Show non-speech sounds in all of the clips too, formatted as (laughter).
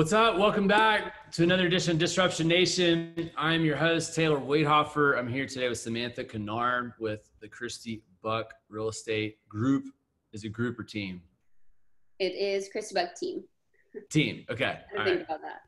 What's up? Welcome back to another edition of Disruption Nation. I'm your host, Taylor Waithofer. I'm here today with Samantha Kennard with the Christy Buck Real Estate Group. Is it group or team? It is Christy Buck team. Team. Okay. I think right. about that.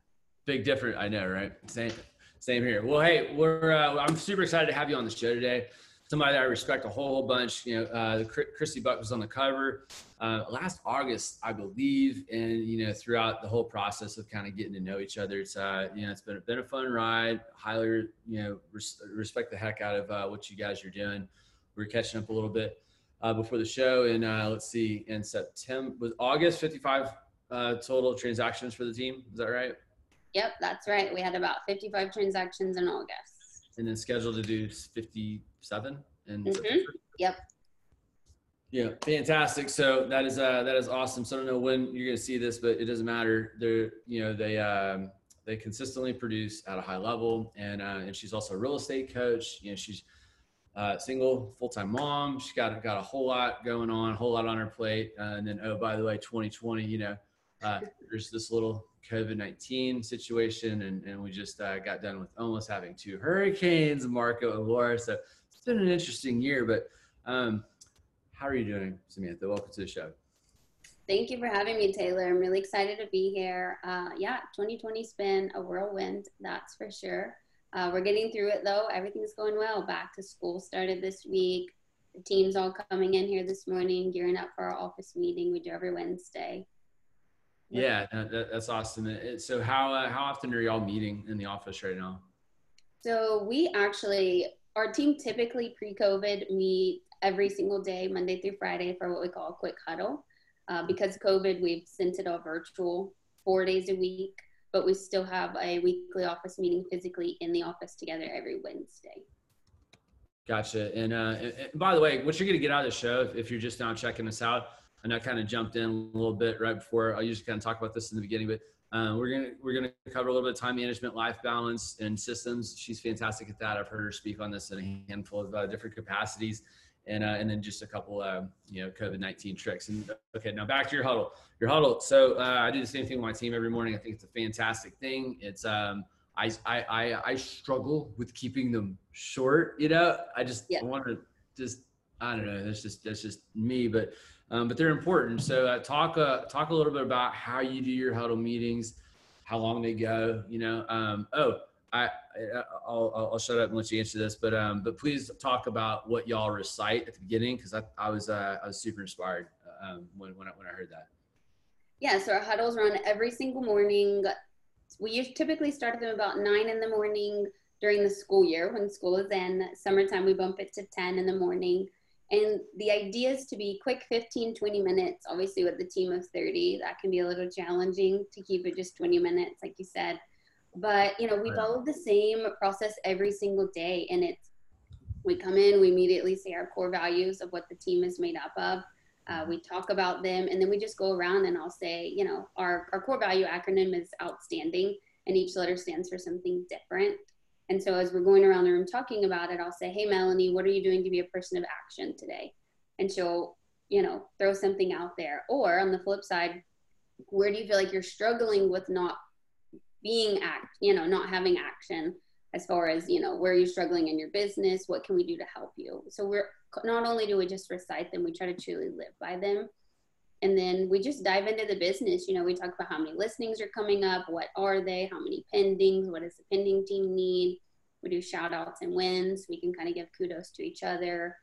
Big different. I know, right? Same. Same here. Well, hey, we're uh, I'm super excited to have you on the show today somebody that I respect a whole whole bunch. You know, uh, Christy Buck was on the cover uh, last August, I believe, and you know, throughout the whole process of kind of getting to know each other, it's uh, you know, it's been been a fun ride. Highly, you know, res- respect the heck out of uh, what you guys are doing. We are catching up a little bit uh, before the show, and uh, let's see, in September was August, 55 uh, total transactions for the team. Is that right? Yep, that's right. We had about 55 transactions in August and then scheduled to do 57 and mm-hmm. yep. Yeah fantastic. So that is uh that is awesome. So i don't know when you're going to see this but it doesn't matter. They're you know they um they consistently produce at a high level. And uh and she's also a real estate coach. You know she's uh, single full-time mom. She's got got a whole lot going on a whole lot on her plate. Uh, and then oh by the way 2020 you know uh, there's this little COVID 19 situation, and, and we just uh, got done with almost having two hurricanes, Marco and Laura. So it's been an interesting year, but um, how are you doing, Samantha? Welcome to the show. Thank you for having me, Taylor. I'm really excited to be here. Uh, yeah, 2020's been a whirlwind, that's for sure. Uh, we're getting through it though. Everything's going well. Back to school started this week. The team's all coming in here this morning, gearing up for our office meeting we do every Wednesday. Yeah, that, that's awesome. So how uh, how often are y'all meeting in the office right now? So we actually our team typically pre-COVID meet every single day, Monday through Friday, for what we call a quick huddle. Uh, because COVID, we've sent it all virtual, four days a week, but we still have a weekly office meeting physically in the office together every Wednesday. Gotcha. And, uh, and by the way, what you're going to get out of the show, if you're just now checking us out, and I kind of jumped in a little bit right before I usually kind of talk about this in the beginning, but um, we're gonna we're gonna cover a little bit of time management, life balance, and systems. She's fantastic at that. I've heard her speak on this in a handful of uh, different capacities, and uh, and then just a couple uh, you know COVID nineteen tricks. And okay, now back to your huddle. Your huddle. So uh, I do the same thing with my team every morning. I think it's a fantastic thing. It's um, I, I I I struggle with keeping them short. You know, I just yeah. want to just I don't know. That's just that's just me, but um, but they're important. So uh, talk uh, talk a little bit about how you do your huddle meetings, how long they go. You know, um, oh, I I'll, I'll shut up and let you answer this, but um, but please talk about what y'all recite at the beginning because I, I was uh, I was super inspired um, when when I, when I heard that. Yeah, so our huddles run every single morning. We typically start them about nine in the morning during the school year when school is in. Summertime, we bump it to 10 in the morning. And the idea is to be quick 15, 20 minutes. Obviously, with the team of 30, that can be a little challenging to keep it just 20 minutes, like you said. But, you know, we follow the same process every single day. And it's, we come in, we immediately say our core values of what the team is made up of. Uh, we talk about them, and then we just go around and I'll say, you know, our, our core value acronym is outstanding, and each letter stands for something different. And so as we're going around the room talking about it, I'll say, Hey, Melanie, what are you doing to be a person of action today? And she'll, you know, throw something out there. Or on the flip side, where do you feel like you're struggling with not being act, you know, not having action as far as, you know, where you're you struggling in your business? What can we do to help you? So we're not only do we just recite them, we try to truly live by them. And then we just dive into the business. You know, we talk about how many listings are coming up, what are they, how many pendings, what does the pending team need. We do shout outs and wins. We can kind of give kudos to each other.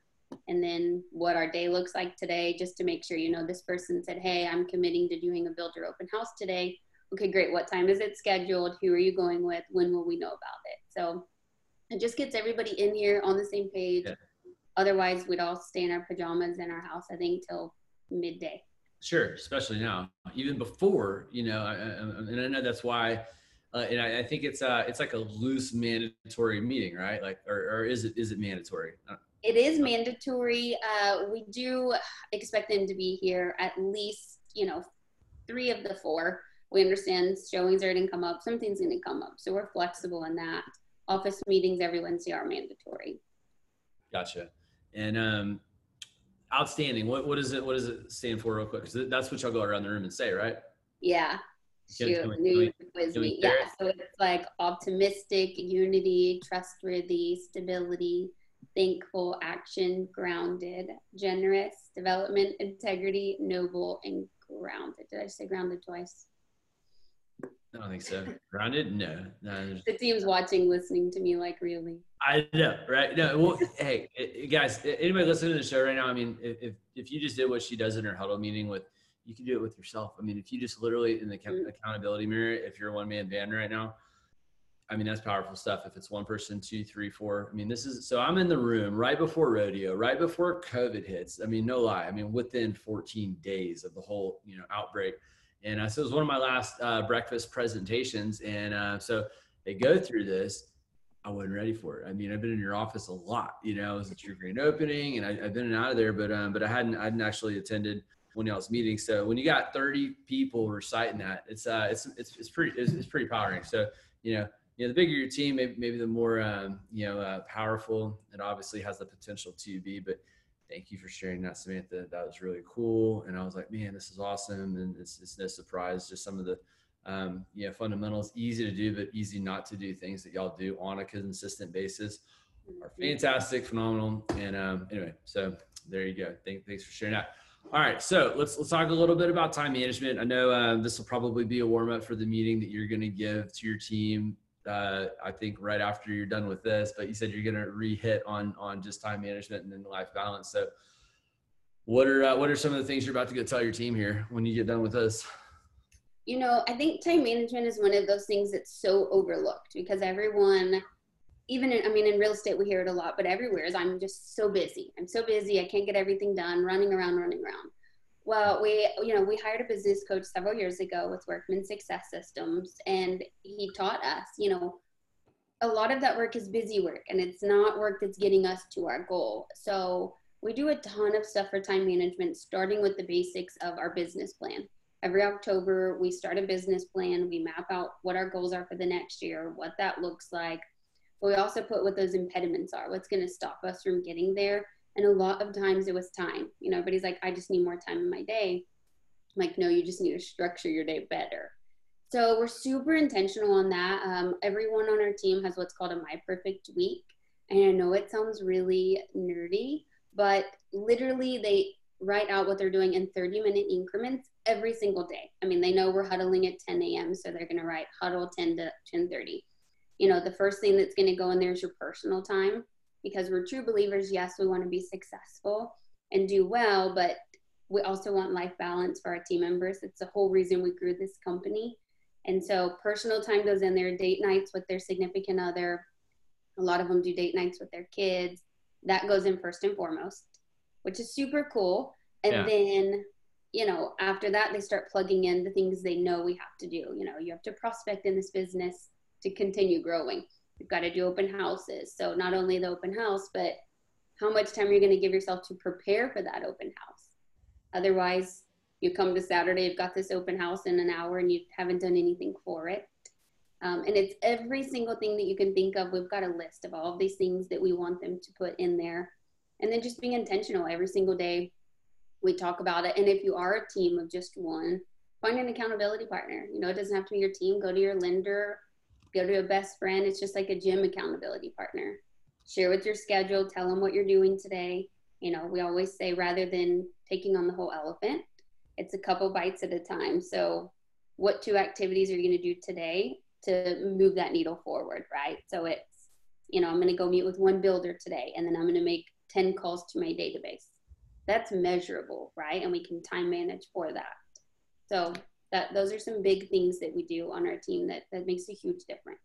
And then what our day looks like today, just to make sure, you know, this person said, Hey, I'm committing to doing a builder open house today. Okay, great. What time is it scheduled? Who are you going with? When will we know about it? So it just gets everybody in here on the same page. Yeah. Otherwise, we'd all stay in our pajamas in our house, I think, till midday. Sure, especially now. Even before, you know, and I know that's why. Uh, and I, I, think it's uh, it's like a loose mandatory meeting, right? Like, or, or is it is it mandatory? It is mandatory. Uh, we do expect them to be here at least, you know, three of the four. We understand showings are going to come up, something's going to come up, so we're flexible in that. Office meetings every Wednesday are mandatory. Gotcha. And um, outstanding. What what is it? What does it stand for, real quick? Because that's what y'all go around the room and say, right? Yeah. Shoot, knew you quiz me. Yeah, so it's like optimistic, unity, trustworthy, stability, thankful, action, grounded, generous, development, integrity, noble, and grounded. Did I say grounded twice? I don't think so. Grounded? No. no the team's watching, listening to me like really. I know, right? No, well, hey, guys, anybody listening to the show right now? I mean, if if you just did what she does in her huddle meeting with, you can do it with yourself. I mean, if you just literally in the mm-hmm. accountability mirror, if you're a one man band right now, I mean, that's powerful stuff. If it's one person, two, three, four. I mean, this is so I'm in the room right before rodeo, right before COVID hits. I mean, no lie. I mean, within 14 days of the whole, you know, outbreak. And uh, so it was one of my last uh, breakfast presentations. And uh, so they go through this. I wasn't ready for it. I mean, I've been in your office a lot, you know, it was a true grand opening and I, have been in and out of there, but, um, but I hadn't, I hadn't actually attended one of y'all's meetings. So when you got 30 people reciting that, it's, uh, it's, it's, it's pretty, it's, it's pretty powering. So, you know, you know, the bigger your team, maybe, maybe the more, um, you know, uh, powerful it obviously has the potential to be. But thank you for sharing that, Samantha. That was really cool. And I was like, man, this is awesome. And it's, it's no surprise, just some of the, um, you know, fundamentals, easy to do, but easy not to do things that y'all do on a consistent basis are fantastic, phenomenal. And um, anyway, so there you go. Thank, thanks for sharing that. All right, so let's let's talk a little bit about time management. I know uh, this will probably be a warm up for the meeting that you're going to give to your team uh, I think right after you're done with this, but you said you're to re-hit on on just time management and then life balance. So, what are uh, what are some of the things you're about to go tell your team here when you get done with this? You know, I think time management is one of those things that's so overlooked because everyone, even in, I mean, in real estate we hear it a lot, but everywhere is I'm just so busy. I'm so busy. I can't get everything done. Running around, running around. Well, we, you know, we hired a business coach several years ago with Workman Success Systems, and he taught us, you know, a lot of that work is busy work and it's not work that's getting us to our goal. So we do a ton of stuff for time management, starting with the basics of our business plan. Every October, we start a business plan. We map out what our goals are for the next year, what that looks like. But we also put what those impediments are, what's going to stop us from getting there, and a lot of times it was time. You know, everybody's like, I just need more time in my day. I'm like, no, you just need to structure your day better. So we're super intentional on that. Um, everyone on our team has what's called a My Perfect Week. And I know it sounds really nerdy, but literally they write out what they're doing in 30 minute increments every single day. I mean, they know we're huddling at 10 a.m., so they're going to write huddle 10 to 10:30. You know, the first thing that's going to go in there is your personal time because we're true believers. Yes, we want to be successful and do well, but we also want life balance for our team members. It's the whole reason we grew this company. And so personal time goes in there, date nights with their significant other. A lot of them do date nights with their kids. That goes in first and foremost, which is super cool. And yeah. then, you know, after that, they start plugging in the things they know we have to do. You know, you have to prospect in this business to continue growing You've got to do open houses. So not only the open house, but how much time are you going to give yourself to prepare for that open house? Otherwise, you come to Saturday, you've got this open house in an hour and you haven't done anything for it. Um, and it's every single thing that you can think of. We've got a list of all of these things that we want them to put in there. And then just being intentional every single day. We talk about it. And if you are a team of just one, find an accountability partner. You know, it doesn't have to be your team. Go to your lender go to a best friend. It's just like a gym accountability partner. Share with your schedule, tell them what you're doing today. You know, we always say rather than taking on the whole elephant, it's a couple bites at a time. So, what two activities are you going to do today to move that needle forward, right? So, it's, you know, I'm going to go meet with one builder today, and then I'm going to make 10 calls to my database. That's measurable, right? And we can time manage for that. So, that those are some big things that we do on our team that that makes a huge difference.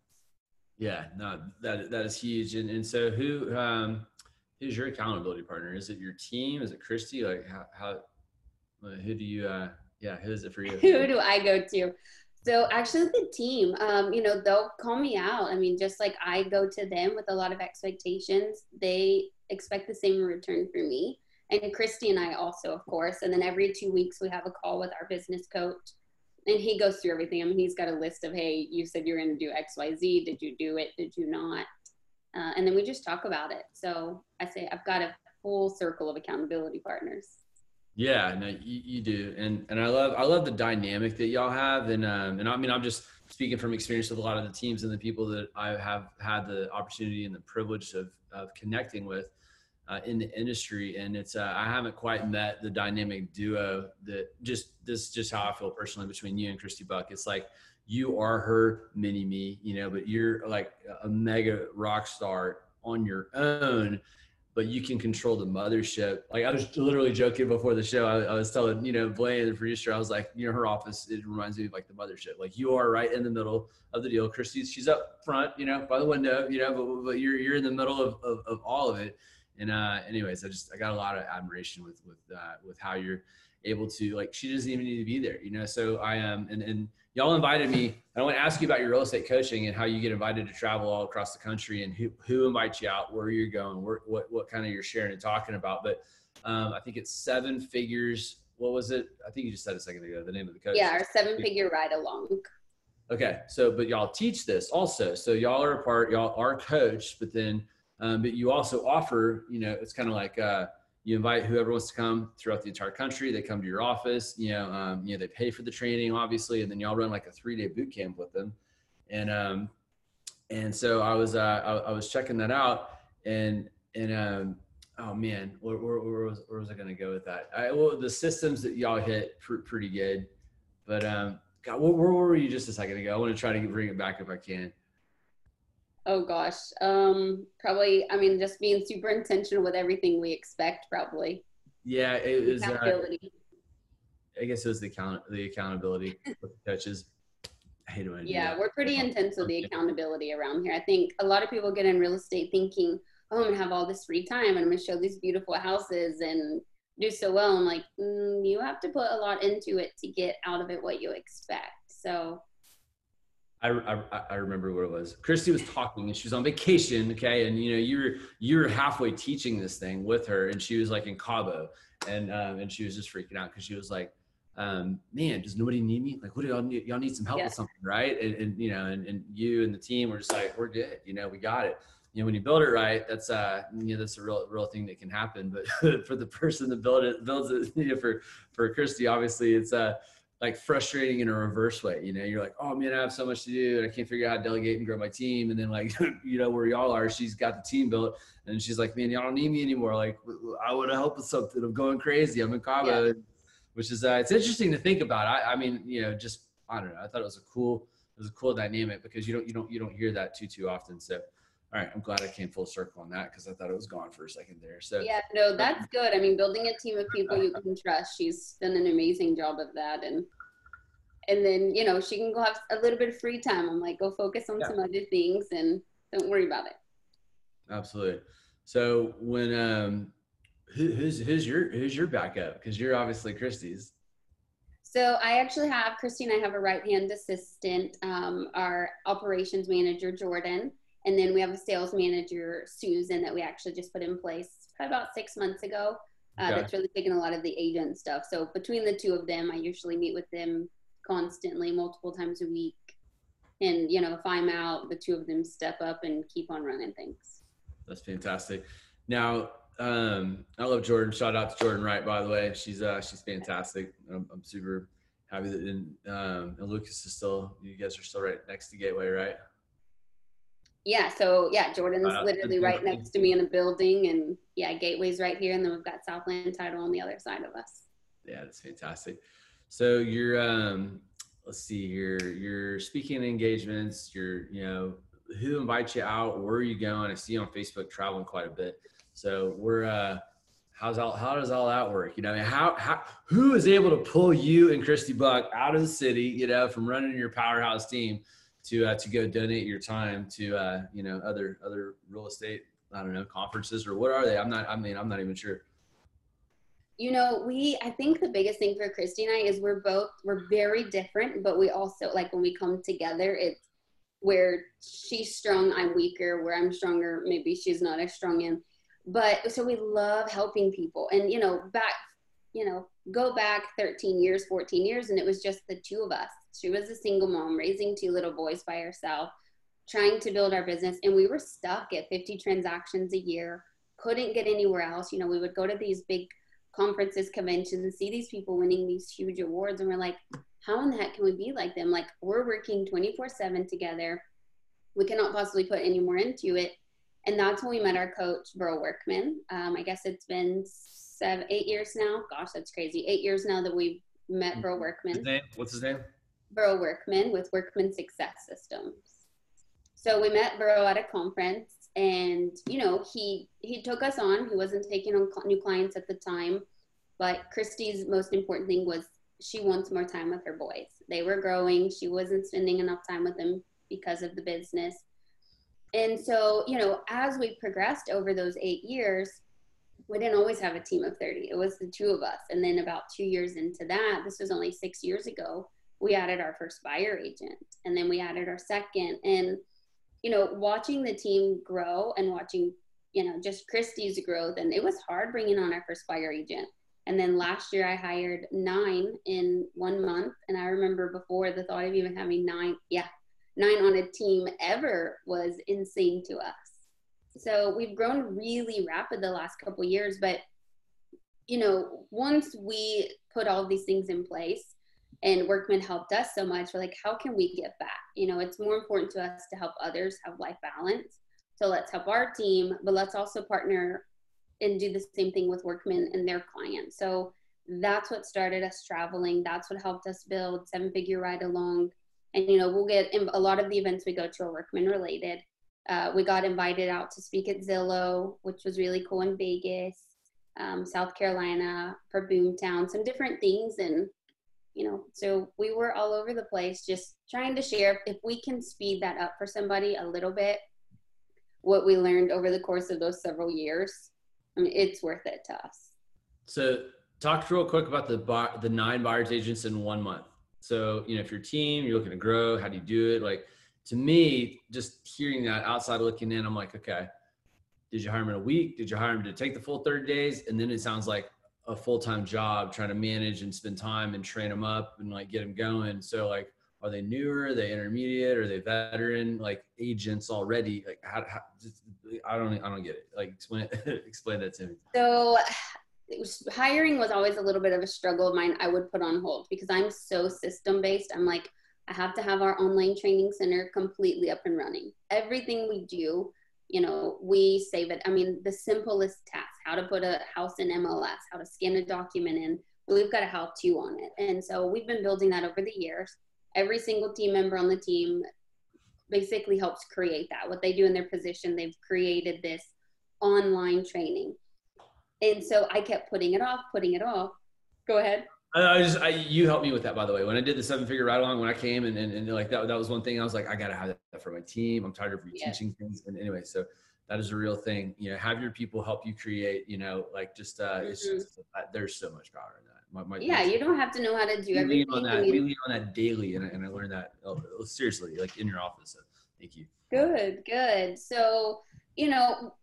Yeah no that that is huge. And and so who um who's your accountability partner? Is it your team? Is it christy? Like how, how who do you uh yeah who is it for you? (laughs) Who do i go to? So actually the team um you know they'll call me out. I mean just like i go to them with a lot of expectations they expect the same return for me. And christy and i also of course. And then every two weeks we have a call with our business coach and he goes through everything. I mean, he's got a list of, hey, you said you're going to do X, Y, Z. Did you do it? Did you not? Uh, and then we just talk about it. So I say I've got a full circle of accountability partners. Yeah, no, you, you do, and and I love I love the dynamic that y'all have, and um, and I mean I'm just speaking from experience with a lot of the teams and the people that I have had the opportunity and the privilege of of connecting with uh, in the industry, and it's uh, I haven't quite met the dynamic duo that just this is just how I feel personally between you and Christy Buck. It's like you are her mini me, you know, but you're like a mega rock star on your own but you can control the mothership. Like I was literally joking before the show. I, I, was telling, you know, Blaine, the producer, I was like, you know, her office, it reminds me of like the mothership. Like you are right in the middle of the deal. Christy's, she's up front, you know, by the window, you know, but, but you're, you're in the middle of, of, of all of it. And uh, anyways, I just, I got a lot of admiration with, with, uh, with how you're able to like, she doesn't even need to be there, you know? So I am, um, and, and, y'all invited me. I want to ask you about your real estate coaching and how you get invited to travel all across the country and who, who invites you out, where you're going, where, what, what kind of you're sharing and talking about. But um, I think it's seven figures. What was it? I think you just said a second ago, the name of the coach. Yeah, our seven figure ride along. Okay. So, but y'all teach this also. So y'all are a part, y'all are coached, but then, um, but you also offer, you know, it's kind of like, uh, you invite whoever wants to come throughout the entire country. They come to your office. You know, um, you know they pay for the training, obviously, and then y'all run like a three day boot camp with them. And um, and so I was uh, I, I was checking that out, and and um, oh man, where, where, where was where was I going to go with that? I, well, the systems that y'all hit pr- pretty good, but um, God, where, where were you just a second ago? I want to try to bring it back if I can. Oh gosh, um, probably. I mean, just being super intentional with everything we expect, probably. Yeah, it was. Uh, accountability. I guess it was the account the accountability with the coaches. I hate when. Yeah, we're pretty intense with the accountability around here. I think a lot of people get in real estate thinking, "Oh, I'm gonna have all this free time and I'm gonna show these beautiful houses and do so well." I'm like, mm, you have to put a lot into it to get out of it what you expect. So I, I, I, remember what it was. Christy was talking and she was on vacation. Okay. And you know, you were, you were halfway teaching this thing with her and she was like in Cabo and, um, and she was just freaking out. Cause she was like, um, man, does nobody need me? Like, what do y'all need? Y'all need some help yeah. with something, right? And, and, you know, and, and you and the team were just like, we're good. You know, we got it. You know, when you build it right, that's uh, you know, that's a real, real thing that can happen. But (laughs) for the person that build it, builds it, (laughs) you know, for for Christy, obviously, it's uh, like frustrating in a reverse way. You know, you're like, oh man, I have so much to do and I can't figure out how to delegate and grow my team. And then like, (laughs) you know, where y'all are, she's got the team built and she's like, man, y'all don't need me anymore. Like I want to help with something. I'm going crazy. I'm in Cabo, yeah. which is, uh, it's interesting to think about. I, I mean, you know, just, I don't know. I thought it was a cool, it was a cool dynamic because you don't, you don't, you don't hear that too, too often. So, all right, I'm glad I came full circle on that because I thought it was gone for a second there. So yeah, no, that's good. I mean, building a team of people you can trust. She's done an amazing job of that, and and then you know she can go have a little bit of free time. I'm like, go focus on yeah. some other things and don't worry about it. Absolutely. So when um, who, who's who's your who's your backup? Because you're obviously Christy's. So I actually have Christy and I have a right hand assistant, um, our operations manager Jordan, and then we have a sales manager, Susan, that we actually just put in place about six months ago. Uh, okay. That's really taking a lot of the agent stuff. So between the two of them, I usually meet with them constantly, multiple times a week. And, you know, if I'm out, the two of them step up and keep on running things. That's fantastic. Now, um, I love Jordan. Shout out to Jordan Wright, by the way. She's uh, she's fantastic. I'm, I'm super happy that and, um, and Lucas is still. You guys are still right next to Gateway, right? Yeah, so yeah, Jordan's uh, literally right next to me in a building, and yeah, Gateway's right here, and then we've got Southland Title on the other side of us. Yeah, that's fantastic. So you're, um, let's see here, you're speaking engagements. You're, you know, who invites you out? Where are you going? I see you on Facebook traveling quite a bit. So we're, uh, how's all how does all that work you know how how who is able to pull you and christy buck out of the city you know from running your powerhouse team to uh, to go donate your time to uh, you know other other real estate I don't know conferences or what are they? I'm not. I mean, I'm not even sure. You know, we I think the biggest thing for Christy and I is we're both we're very different, but we also like when we come together, it's where she's strong, I'm weaker. Where I'm stronger, maybe she's not as strong in. But so we love helping people, and you know, back you know, go back 13 years, 14 years, and it was just the two of us she was a single mom raising two little boys by herself, trying to build our business. And we were stuck at 50 transactions a year, couldn't get anywhere else. You know, we would go to these big conferences, conventions, and see these people winning these huge awards. And we're like, how in the heck can we be like them? Like, we're working 24 7 together. We cannot possibly put any more into it. And that's when we met our coach, Verl Workman. Um, I guess it's been seven, eight years now. Gosh, that's crazy. Eight years now that we've met mm-hmm. Workman. His name? What's his name? Verl Workman with Workman Success Systems. So we met Verl at a conference and you know he he took us on. He wasn't taking on new clients at the time but christy's most important thing was she wants more time with her boys. They were growing. She wasn't spending enough time with them because of the business. And so you know as we progressed over those eight years we didn't always have a team of 30 it was the two of us. And then about two years into that this was only six years ago we added our first buyer agent and then we added our second and you know, watching the team grow and watching, you know, just christy's growth, and it was hard bringing on our first buyer agent. And then last year I hired nine in one month. And I remember before the thought of even having nine, yeah, nine on a team ever was insane to us. So we've grown really rapid the last couple years, but you know, once we put all these things in place, and workman helped us so much. We're like how can we give back? You know it's more important to us to help others have life balance. So let's help our team but let's also partner and do the same thing with workman and their clients. So that's what started us traveling. That's what helped us build seven figure ride along. And you know we'll get a lot of the events we go to are workman related. Uh, we got invited out to speak at zillow which was really cool in vegas um, south carolina for boomtown some different things. And you know so we were all over the place just trying to share if we can speed that up for somebody a little bit what we learned over the course of those several years i mean it's worth it to us. So talk real quick about the bar, the nine buyers agents in one month. So you know if your team you're looking to grow how do you do it? Like to me just hearing that outside looking in i'm like okay did you hire him in a week? Did you hire him to take the full 30 days? And then it sounds like a full-time job trying to manage and spend time and train them up and like get them going. So like are they newer? Are they intermediate? Are they veteran like agents already? Like how, how just, i don't i don't get it. Like explain (laughs) explain that to me. So was, hiring was always a little bit of a struggle of mine i would put on hold because i'm so system based i'm like i have to have our online training center completely up and running. Everything we do you know, we save it. I mean, the simplest task, how to put a house in MLS, how to scan a document in, we've got a how to on it. And so we've been building that over the years. Every single team member on the team basically helps create that. What they do in their position, they've created this online training. And so I kept putting it off, putting it off. Go ahead. I just, I, you helped me with that, by the way. When I did the seven figure ride along, when I came and, and, and, like that, that was one thing I was like, I got to have that for my team. I'm tired of yeah. teaching things. And anyway, so that is a real thing. You know, have your people help you create, you know, like just, uh, mm-hmm. it's just, uh, there's so much power in that. My, my, yeah, you don't have to know how to do we everything. Lean on that. We lean on that daily. And I, and I learned that oh, seriously, like in your office. So thank you. Good, good. So, you know,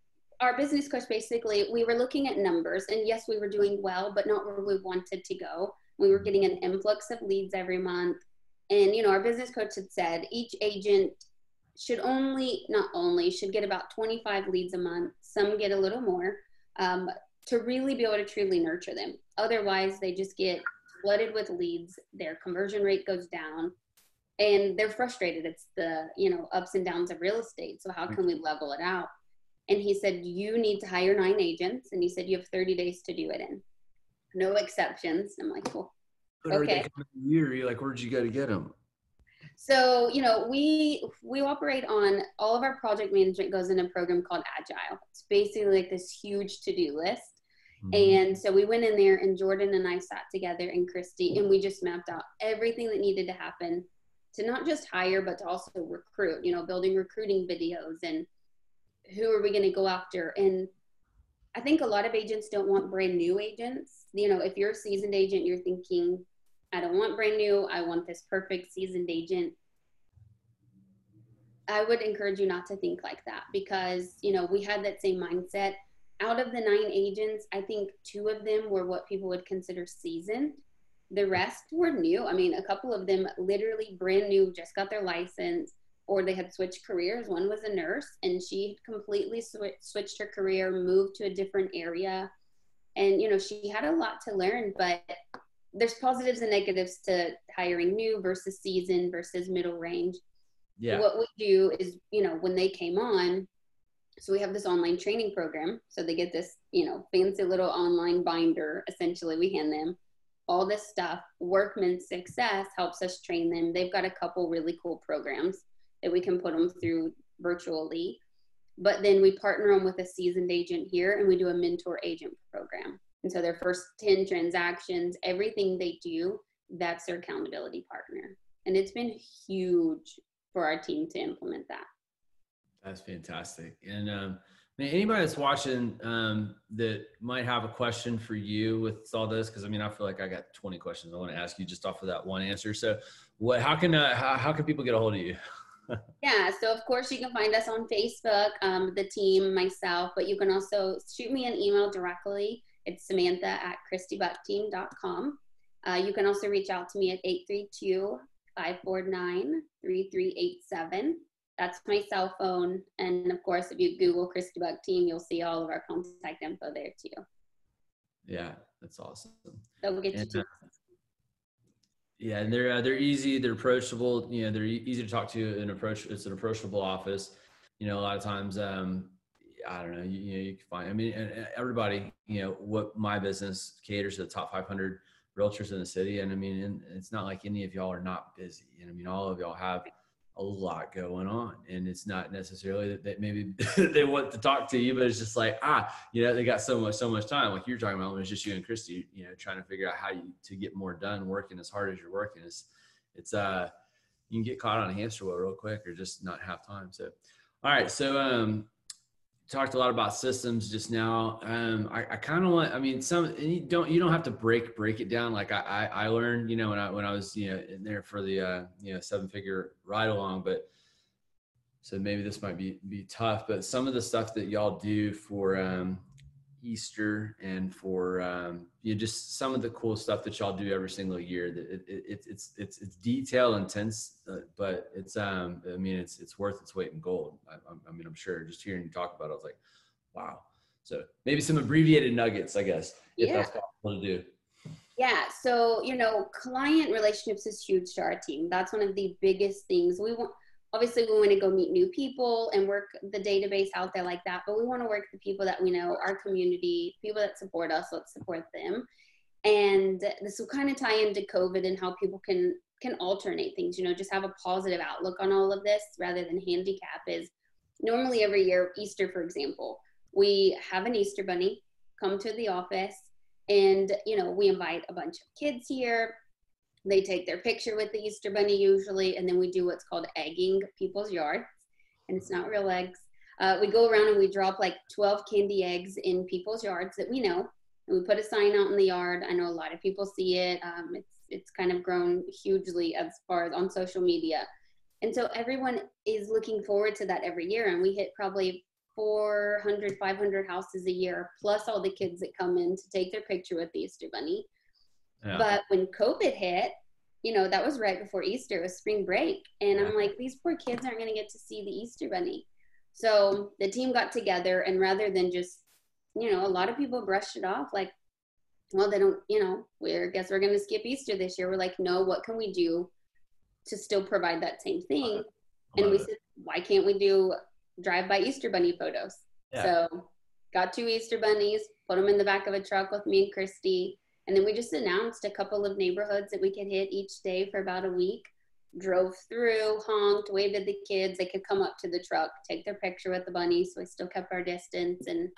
our business coach basically, we were looking at numbers and yes, we were doing well, but not where we wanted to go we were getting an influx of leads every month. And, you know, our business coach had said each agent should only, not only, should get about 25 leads a month. Some get a little more um, to really be able to truly nurture them. Otherwise, they just get flooded with leads. Their conversion rate goes down and they're frustrated. It's the, you know, ups and downs of real estate. So how can we level it out? And he said, you need to hire nine agents. And he said, you have 30 days to do it in no exceptions. I'm like, cool. okay. Year, you're like, where'd you go to get them? So you know, we we operate on all of our project management goes in a program called Agile. It's basically like this huge to do list. Mm-hmm. And so we went in there, and Jordan and I sat together, and Christy, and we just mapped out everything that needed to happen to not just hire, but to also recruit. You know, building recruiting videos and who are we going to go after and I think a lot of agents don't want brand new agents. You know, if you're a seasoned agent, you're thinking, I don't want brand new. I want this perfect seasoned agent. I would encourage you not to think like that because, you know, we had that same mindset. Out of the nine agents, I think two of them were what people would consider seasoned. The rest were new. I mean, a couple of them literally brand new, just got their license or they had switched careers. One was a nurse and she completely sw- switched her career, moved to a different area. And, you know, she had a lot to learn, but there's positives and negatives to hiring new versus season versus middle range. Yeah. What we do is, you know, when they came on, so we have this online training program. So they get this, you know, fancy little online binder. Essentially, we hand them all this stuff. Workman Success helps us train them. They've got a couple really cool programs that we can put them through virtually. But then we partner them with a seasoned agent here and we do a mentor agent program. And so their first 10 transactions, everything they do, that's their accountability partner. And it's been huge for our team to implement that. That's fantastic. And um, anybody that's watching um, that might have a question for you with all this, because I mean, I feel like I got 20 questions I want to ask you just off of that one answer. So, what? How can uh, how, how can people get a hold of you? Yeah, so of course you can find us on Facebook, um, the team, myself, but you can also shoot me an email directly. It's Samantha at ChristyBuckTeam.com. Uh, you can also reach out to me at 832 549 3387. That's my cell phone. And of course, if you Google Christy Buck Team, you'll see all of our contact info there too. Yeah, that's awesome. So we'll get and, you uh, yeah, and they're uh, they're easy, they're approachable. You know, they're easy to talk to. An approach, it's an approachable office. You know, a lot of times, um, I don't know. You, you know, you can find. I mean, everybody. You know, what my business caters to the top 500 realtors in the city, and I mean, and it's not like any of y'all are not busy. And I mean, all of y'all have a lot going on. And it's not necessarily that, that maybe (laughs) they want to talk to you but it's just like ah you know they got so much so much time. Like you're talking about when it's just you and christy you know trying to figure out how you to get more done working as hard as you're working. It's it's uh you can get caught on a hamster wheel real quick or just not have time. So all right. So um talked a lot about systems just now. Um, I, I kind of want, I mean, some, you don't, you don't have to break, break it down. Like I, I, I, learned, you know, when I, when I was, you know, in there for the, uh, you know, seven figure ride along, but so maybe this might be, be tough, but some of the stuff that y'all do for, um, Easter and for um, you know just some of the cool stuff that y'all do every single year. That it, it, it's it's it's detail intense, uh, but it's um I mean it's it's worth its weight in gold. I, I, mean I'm sure just hearing you talk about it, I was like, wow. So maybe some abbreviated nuggets, I guess, if yeah. that's possible to do. Yeah. So you know, client relationships is huge to our team. That's one of the biggest things we want obviously we want to go meet new people and work the database out there like that but we want to work the people that we know our community people that support us let's support them. And this will kind of tie into covid and how people can can alternate things you know just have a positive outlook on all of this rather than handicap is normally every year easter for example we have an easter bunny come to the office and you know we invite a bunch of kids here they take their picture with the Easter Bunny usually, and then we do what's called egging people's yards, and it's not real eggs. Uh, we go around and we drop like 12 candy eggs in people's yards that we know, and we put a sign out in the yard. I know a lot of people see it. Um, it's it's kind of grown hugely as far as on social media, and so everyone is looking forward to that every year. And we hit probably 400, 500 houses a year, plus all the kids that come in to take their picture with the Easter Bunny. Yeah. But when COVID hit, you know, that was right before Easter, it was spring break. And. I'm like, these poor kids aren't going to get to see the Easter bunny. So the team got together, and rather than just, you know, a lot of people brushed it off like, well, they don't, you know, we're guess we're going to skip Easter this year. We're like, no, what can we do to still provide that same thing? And we said, why can't we do drive by Easter bunny photos? Yeah. So got two Easter bunnies, put them in the back of a truck with me and Christy and then we just announced a couple of neighborhoods that we could hit each day for about a week. Drove through, honked, waved at the kids. They could come up to the truck, take their picture with the bunny. So we still kept our distance. And,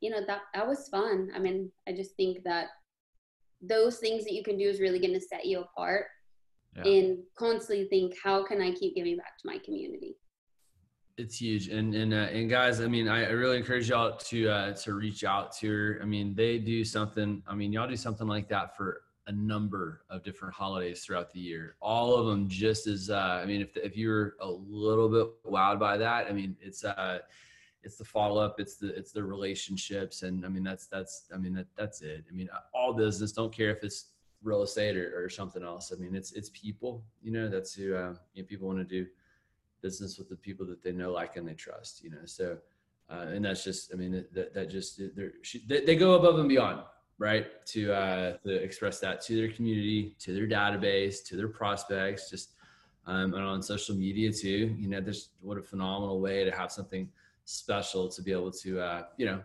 you know, that, that was fun. I mean, I just think that those things that you can do is really going to set you apart yeah. and constantly think, how can I keep giving back to my community? It's huge. And and uh, and guys i mean I, really encourage y'all to uh to reach out to her. I mean they do something i mean y'all do something like that for a number of different holidays throughout the year. All of them just as uh i mean if if you're a little bit wowed by that i mean it's uh it's the follow-up it's the it's the relationships and i mean that's that's i mean that, that's it. I mean all business don't care if it's real estate or, or something else. I mean it's it's people you know that's who uh, you know, people want to do business with the people that they know, like, and they trust. You know, so uh, and that's just, I mean, that, that just, they, they go above and beyond, right? To, uh, to express that to their community, to their database, to their prospects, just, um, and on social media too, you know, there's what a phenomenal way to have something special to be able to, uh, you know,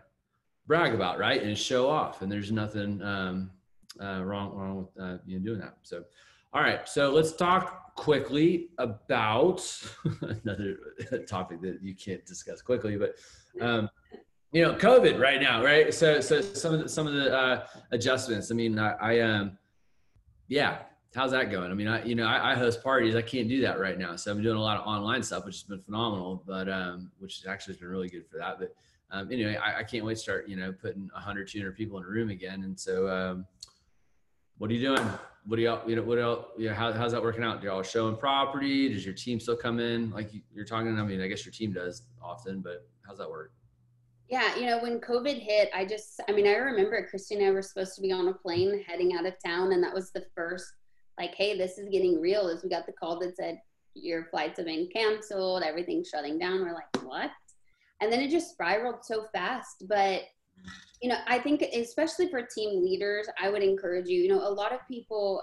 brag about, right. And show off. And there's nothing, um, uh, wrong, wrong with, uh, you know, doing that. So, all right. So let's talk quickly about (laughs) another topic that you can't discuss quickly, but um, you know, COVID right now, right? So, so some of the, some of the uh, adjustments. I mean, I, I um, yeah. How's that going? I mean, I you know, I, I, host parties. I can't do that right now, so I'm doing a lot of online stuff, which has been phenomenal. But um, which actually has been really good for that. But um, anyway, I, I can't wait to start, you know, putting 100, 200 people in a room again. And so, um, what are you doing? What do y'all, you know, what else, you know, how, how's that working out? Do y'all showing property? Does your team still come in? Like you're talking, I mean, I guess your team does often, but how's that work? Yeah, you know, when COVID hit, I just, I mean, I remember Christy and I were supposed to be on a plane heading out of town, and that was the first, like, hey, this is getting real. As we got the call that said your flights have been canceled, everything's shutting down. We're like, what? And then it just spiraled so fast. But you know, I think especially for team leaders, I would encourage you. You know, a lot of people,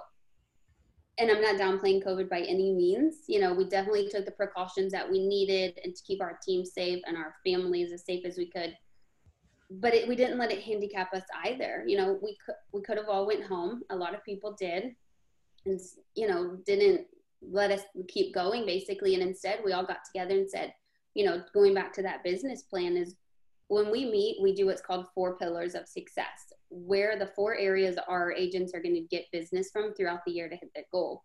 and I'm not downplaying COVID by any means. You know, we definitely took the precautions that we needed and to keep our team safe and our families as safe as we could. But it, we didn't let it handicap us either. You know, we could we could have all went home. A lot of people did, and you know, didn't let us keep going basically. And instead, we all got together and said, you know, going back to that business plan is when we meet, we do what's called four pillars of success, where the four areas our agents are going to get business from throughout the year to hit their goal.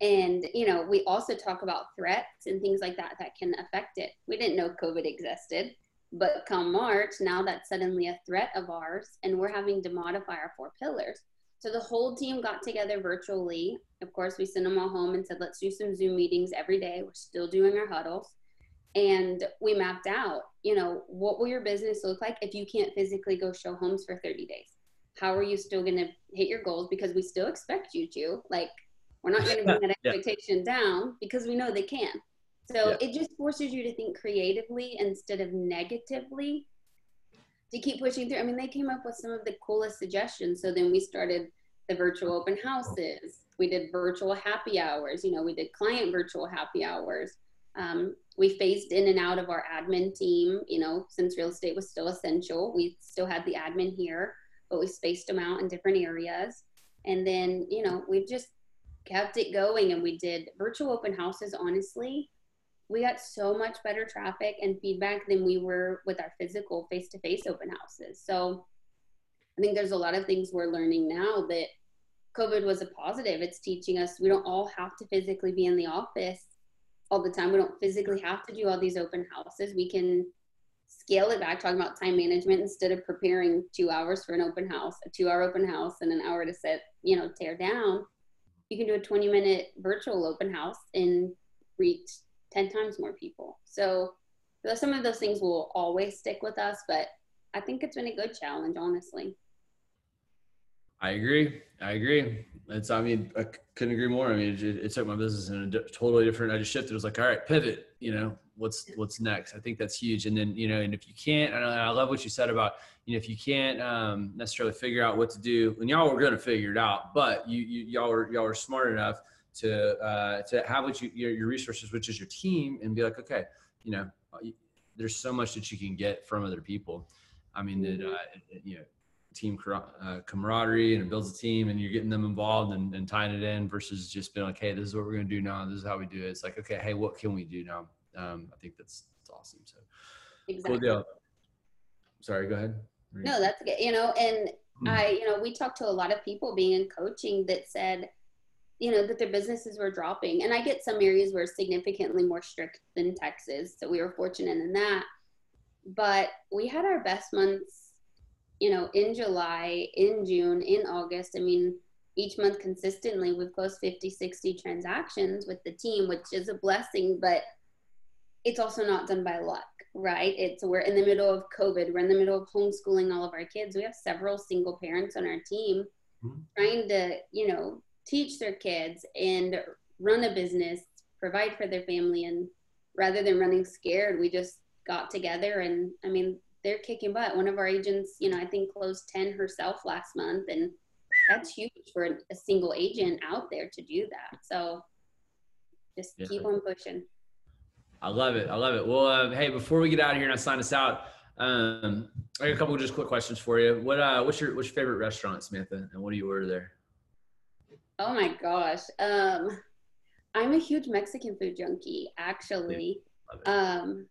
And, you know, we also talk about threats and things like that that can affect it. We didn't know COVID existed, but come March, now that's suddenly a threat of ours, and we're having to modify our four pillars. So the whole team got together virtually. Of course, we sent them all home and said, let's do some Zoom meetings every day. We're still doing our huddles and we mapped out you know what will your business look like if you can't physically go show homes for 30 days? How are you still going to hit your goals? Because we still expect you to like we're not going to bring that expectation yeah. down because we know they can. So yeah. it just forces you to think creatively instead of negatively to keep pushing through. I mean they came up with some of the coolest suggestions. So then we started the virtual open houses. We did virtual happy hours. You know we did client virtual happy hours. Um, we phased in and out of our admin team, you know, since real estate was still essential. We still had the admin here, but we spaced them out in different areas. And then, you know, we've just kept it going and we did virtual open houses, honestly. We got so much better traffic and feedback than we were with our physical face to face open houses. So I think there's a lot of things we're learning now that COVID was a positive. It's teaching us we don't all have to physically be in the office all the time. We don't physically have to do all these open houses. We can scale it back, talking about time management instead of preparing two hours for an open house, a two hour open house and an hour to set, you know, tear down. You can do a 20 minute virtual open house and reach 10 times more people. So some of those things will always stick with us, but I think it's been a good challenge, honestly. I agree. I agree. It's, I mean, I couldn't agree more. I mean, it, it took my business in a di- totally different, I just shifted. It was like, all right, pivot, you know, what's, what's next? I think that's huge. And then, you know, and if you can't, and I love what you said about, you know, if you can't um, necessarily figure out what to do and y'all were going to figure it out, but you, you, y'all were, y'all were smart enough to, uh, to have what you, your, your resources, which is your team and be like, okay, you know, there's so much that you can get from other people. I mean, that, mm-hmm. uh, you know, team uh, camaraderie and it builds a team and you're getting them involved and, and, tying it in versus just being like, hey, this is what we're going to do now. This is how we do it. It's like, okay, hey, what can we do now? Um, I think that's, that's awesome. So exactly. cool deal. Sorry, go ahead. No, that's good. You know, and mm-hmm. I, you know, we talked to a lot of people being in coaching that said, you know, that their businesses were dropping. And I get some areas were significantly more strict than Texas. So we were fortunate in that. But we had our best months you know, in July, in June, in August. I mean, each month consistently, we've closed 50, 60 transactions with the team, which is a blessing, but it's also not done by luck, right? It's we're in the middle of COVID, we're in the middle of homeschooling all of our kids. We have several single parents on our team mm-hmm. trying to, you know, teach their kids and run a business, provide for their family. And rather than running scared, we just got together and I mean they're kicking butt. One of our agents, you know, I think closed 10 herself last month and that's huge for a single agent out there to do that. So just yeah. keep on pushing. I love it. I love it. Well, uh, hey, before we get out of here and I sign us out, um, I got a couple just quick questions for you. What uh, what's your what's your favorite restaurant, Samantha, and what do you order there? Oh my gosh, um, I'm a huge Mexican food junkie. Actually, um,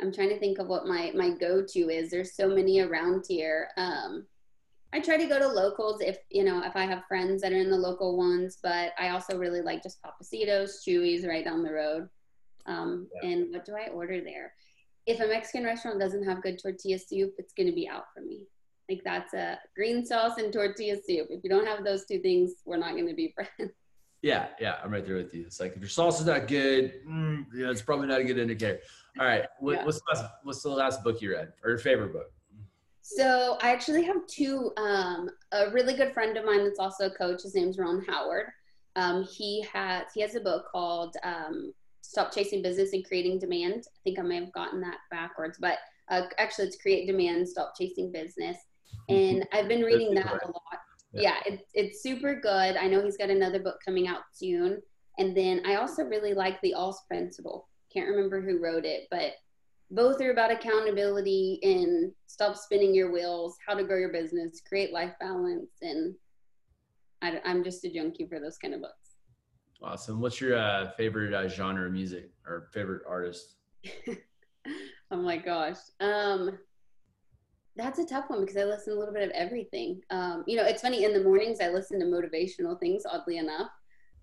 I'm trying to think of what my my go to is. There's so many around here. Um, I try to go to locals if you know if I have friends that are in the local ones, but I also really like just Pappasitos, Chuy's right down the road. Um, yeah. And what do I order there? If a Mexican restaurant doesn't have good tortilla soup, it's going to be out for me. Like that's a green sauce and tortilla soup. If you don't have those two things, we're not going to be (laughs) friends. Yeah, yeah, I'm right there with you. It's like if your sauce is not good, mm, yeah, it's probably not a good indicator. All right, what, yeah. what's the last, what's the last book you read or your favorite book? So I actually have two. Um, a really good friend of mine that's also a coach. His name's Ron Howard. Um, he has he has a book called um, Stop Chasing Business and Creating Demand. I think I may have gotten that backwards, but uh, actually it's Create Demand, Stop Chasing Business. And I've been reading that a lot. Yeah, yeah it, it's super good. I know he's got another book coming out soon. And then I also really like the Oz Principle. Can't remember who wrote it, but both are about accountability and stop spinning your wheels, how to grow your business, create life balance. And I, am just a junkie for those kind of books. Awesome. What's your uh, favorite uh, genre of music or favorite artist? (laughs) oh my gosh. Um, that's a tough one because I listen a little bit of everything. Um, you know, it's funny in the mornings I listen to motivational things, oddly enough.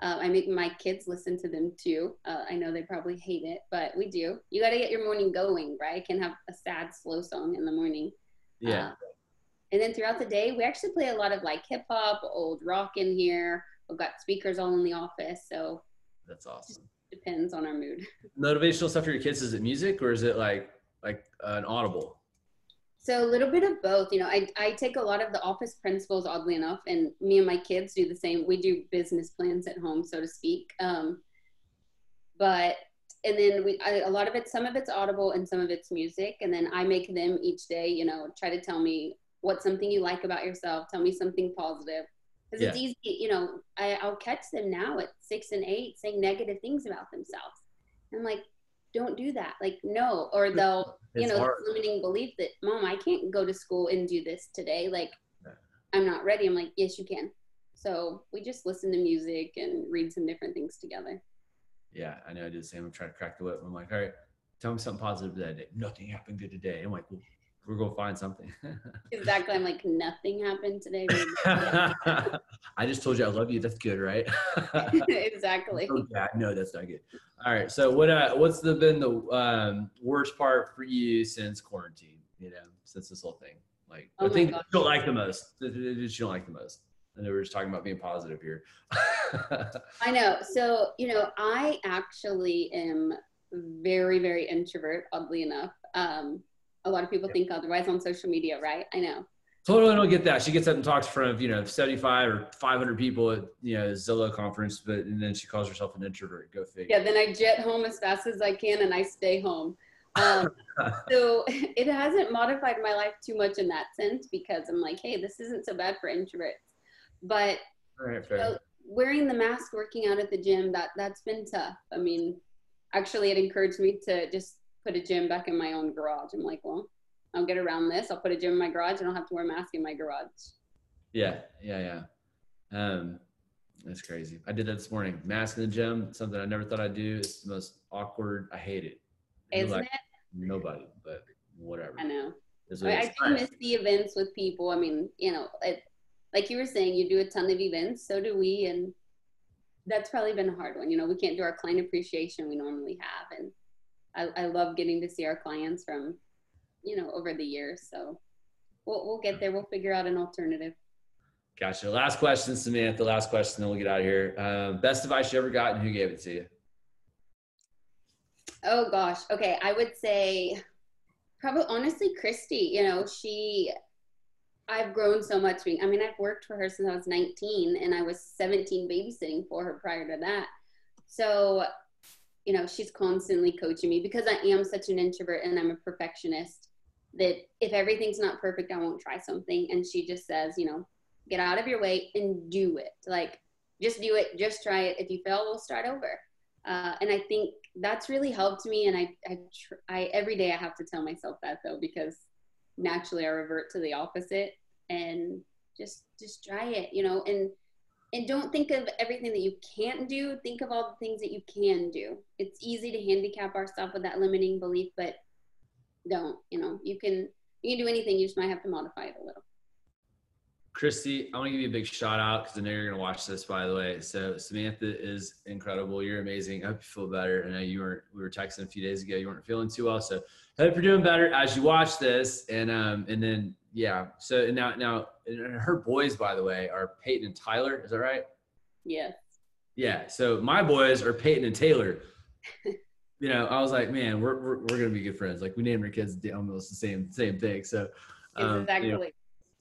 Uh, I make my kids listen to them too. Uh, I know they probably hate it, but we do. You got to get your morning going, right? I can have a sad, slow song in the morning. Yeah. Uh, and then throughout the day, we actually play a lot of like hip hop, old rock in here. We've got speakers all in the office, so that's awesome. Depends on our mood. Motivational stuff for your kids is it music or is it like like an audible? So a little bit of both. You know, I, I take a lot of the office principles, oddly enough, and me and my kids do the same. We do business plans at home, so to speak. Um, but and then we I, a lot of it, some of it's audible and some of it's music, and then I make them each day. You know, try to tell me what's something you like about yourself. Tell me something positive. Because yeah. it's easy, you know, I, I'll catch them now at six and eight saying negative things about themselves. I'm like, don't do that. Like, no. Or they'll, it's you know, hard. limiting belief that, mom, I can't go to school and do this today. Like, I'm not ready. I'm like, yes, you can. So we just listen to music and read some different things together. Yeah, I know I do the same. I'm trying to crack the whip. I'm like, all right, tell me something positive that day. Nothing happened good today. I'm like, well, we're gonna find something. (laughs) exactly. I'm like, nothing happened today. (laughs) I just told you I love you. That's good, right? (laughs) exactly. Oh, yeah, no, that's not good. All right. So what uh what's the been the um worst part for you since quarantine, you know, since this whole thing? Like oh the thing you don't like the most. That you don't like the most. I know we are just talking about being positive here. I know. So, you know, I actually am very, very introvert, oddly enough. Um, a lot of people think otherwise on social media, right? I know. Totally don't get that. She gets up and talks in front of, you know, 75 or 500 people at, you know, Zillow conference, but, and then she calls herself an introvert. Go figure. Yeah. Then I jet home as fast as I can and I stay home. Um, (laughs) so (laughs) it hasn't modified my life too much in that sense because I'm like, hey, this isn't so bad for introverts. But right, you know, wearing the mask, working out at the gym, that that's been tough. I mean, actually, it encouraged me to just put a gym back in my own garage. I'm like, well, I'll get around this. I'll put a gym in my garage. I don't have to wear a mask in my garage. Yeah, yeah, yeah. Um, that's crazy. I did that this morning. Mask in the gym, something I never thought I'd do. It's the most awkward. I hate it. Isn't like, it? Nobody, but whatever. I know. I, I do miss the events with people. I mean, you know, it, like you were saying, you do a ton of events. So do we, and that's probably been a hard one. You know, we can't do our client appreciation we normally have, and I, I love getting to see our clients from, you know, over the years. So we'll, we'll get there. We'll figure out an alternative. Gotcha. Last question, Samantha. Last question, then we'll get out of here. Um, best advice you ever got, and who gave it to you? Oh gosh. Okay, I would say probably honestly Christy. You know, she. I've grown so much. I mean, I've worked for her since I was 19, and I was 17 babysitting for her prior to that. So you know, she's constantly coaching me because I am such an introvert and I'm a perfectionist that if everything's not perfect, I won't try something. And she just says, you know, get out of your way and do it. Like, just do it, just try it. If you fail, we'll start over. Uh, and I think that's really helped me. And I, I, tr- I, every day I have to tell myself that though, because naturally I revert to the opposite and just, just try it, you know, and, and don't think of everything that you can't do. Think of all the things that you can do. It's easy to handicap ourselves with that limiting belief, but don't, you know, you can, you can do anything. You just might have to modify it a little. Christy, I want to give you a big shout out because I know you're going to watch this, by the way. So Samantha is incredible. You're amazing. I hope you feel better. I know you weren't, we were texting a few days ago. You weren't feeling too well. So hope you're doing better as you watch this. And, um, and then, yeah. So now, now her boys, by the way, are Peyton and Tyler. Is that right? Yes. Yeah. So my boys are Peyton and Taylor. (laughs) you know, I was like, man, we're, we're, we're going to be good friends. Like we named our kids almost the same, same thing. So, um, exactly. You know,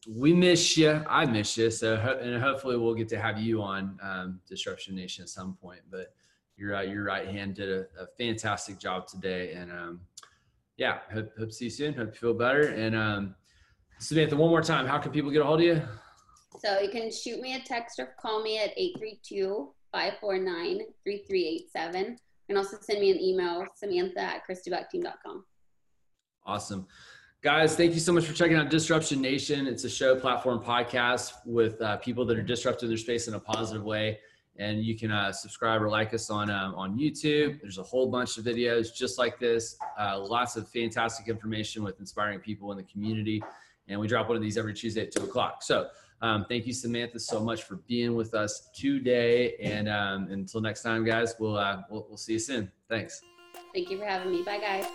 we miss you. I miss you. So, and hopefully we'll get to have you on um, Disruption Nation at some point. But your uh, your right hand did a, a fantastic job today, and um, yeah, hope, hope to see you soon. Hope you feel better. And um, Samantha, one more time, how can people get a hold of you? So you can shoot me a text or call me at 832-549-3387. You can also send me an email, Samantha at ChristyBuckTeam.com. Awesome. Guys, thank you so much for checking out Disruption Nation. It's a show platform podcast with uh, people that are disrupting their space in a positive way. And you can uh, subscribe or like us on uh, on YouTube. There's a whole bunch of videos just like this. Uh, lots of fantastic information with inspiring people in the community. And we drop one of these every Tuesday at two o'clock. So um, thank you, Samantha, so much for being with us today. And um, until next time, guys, we'll, uh, we'll we'll see you soon. Thanks. Thank you for having me. Bye, guys.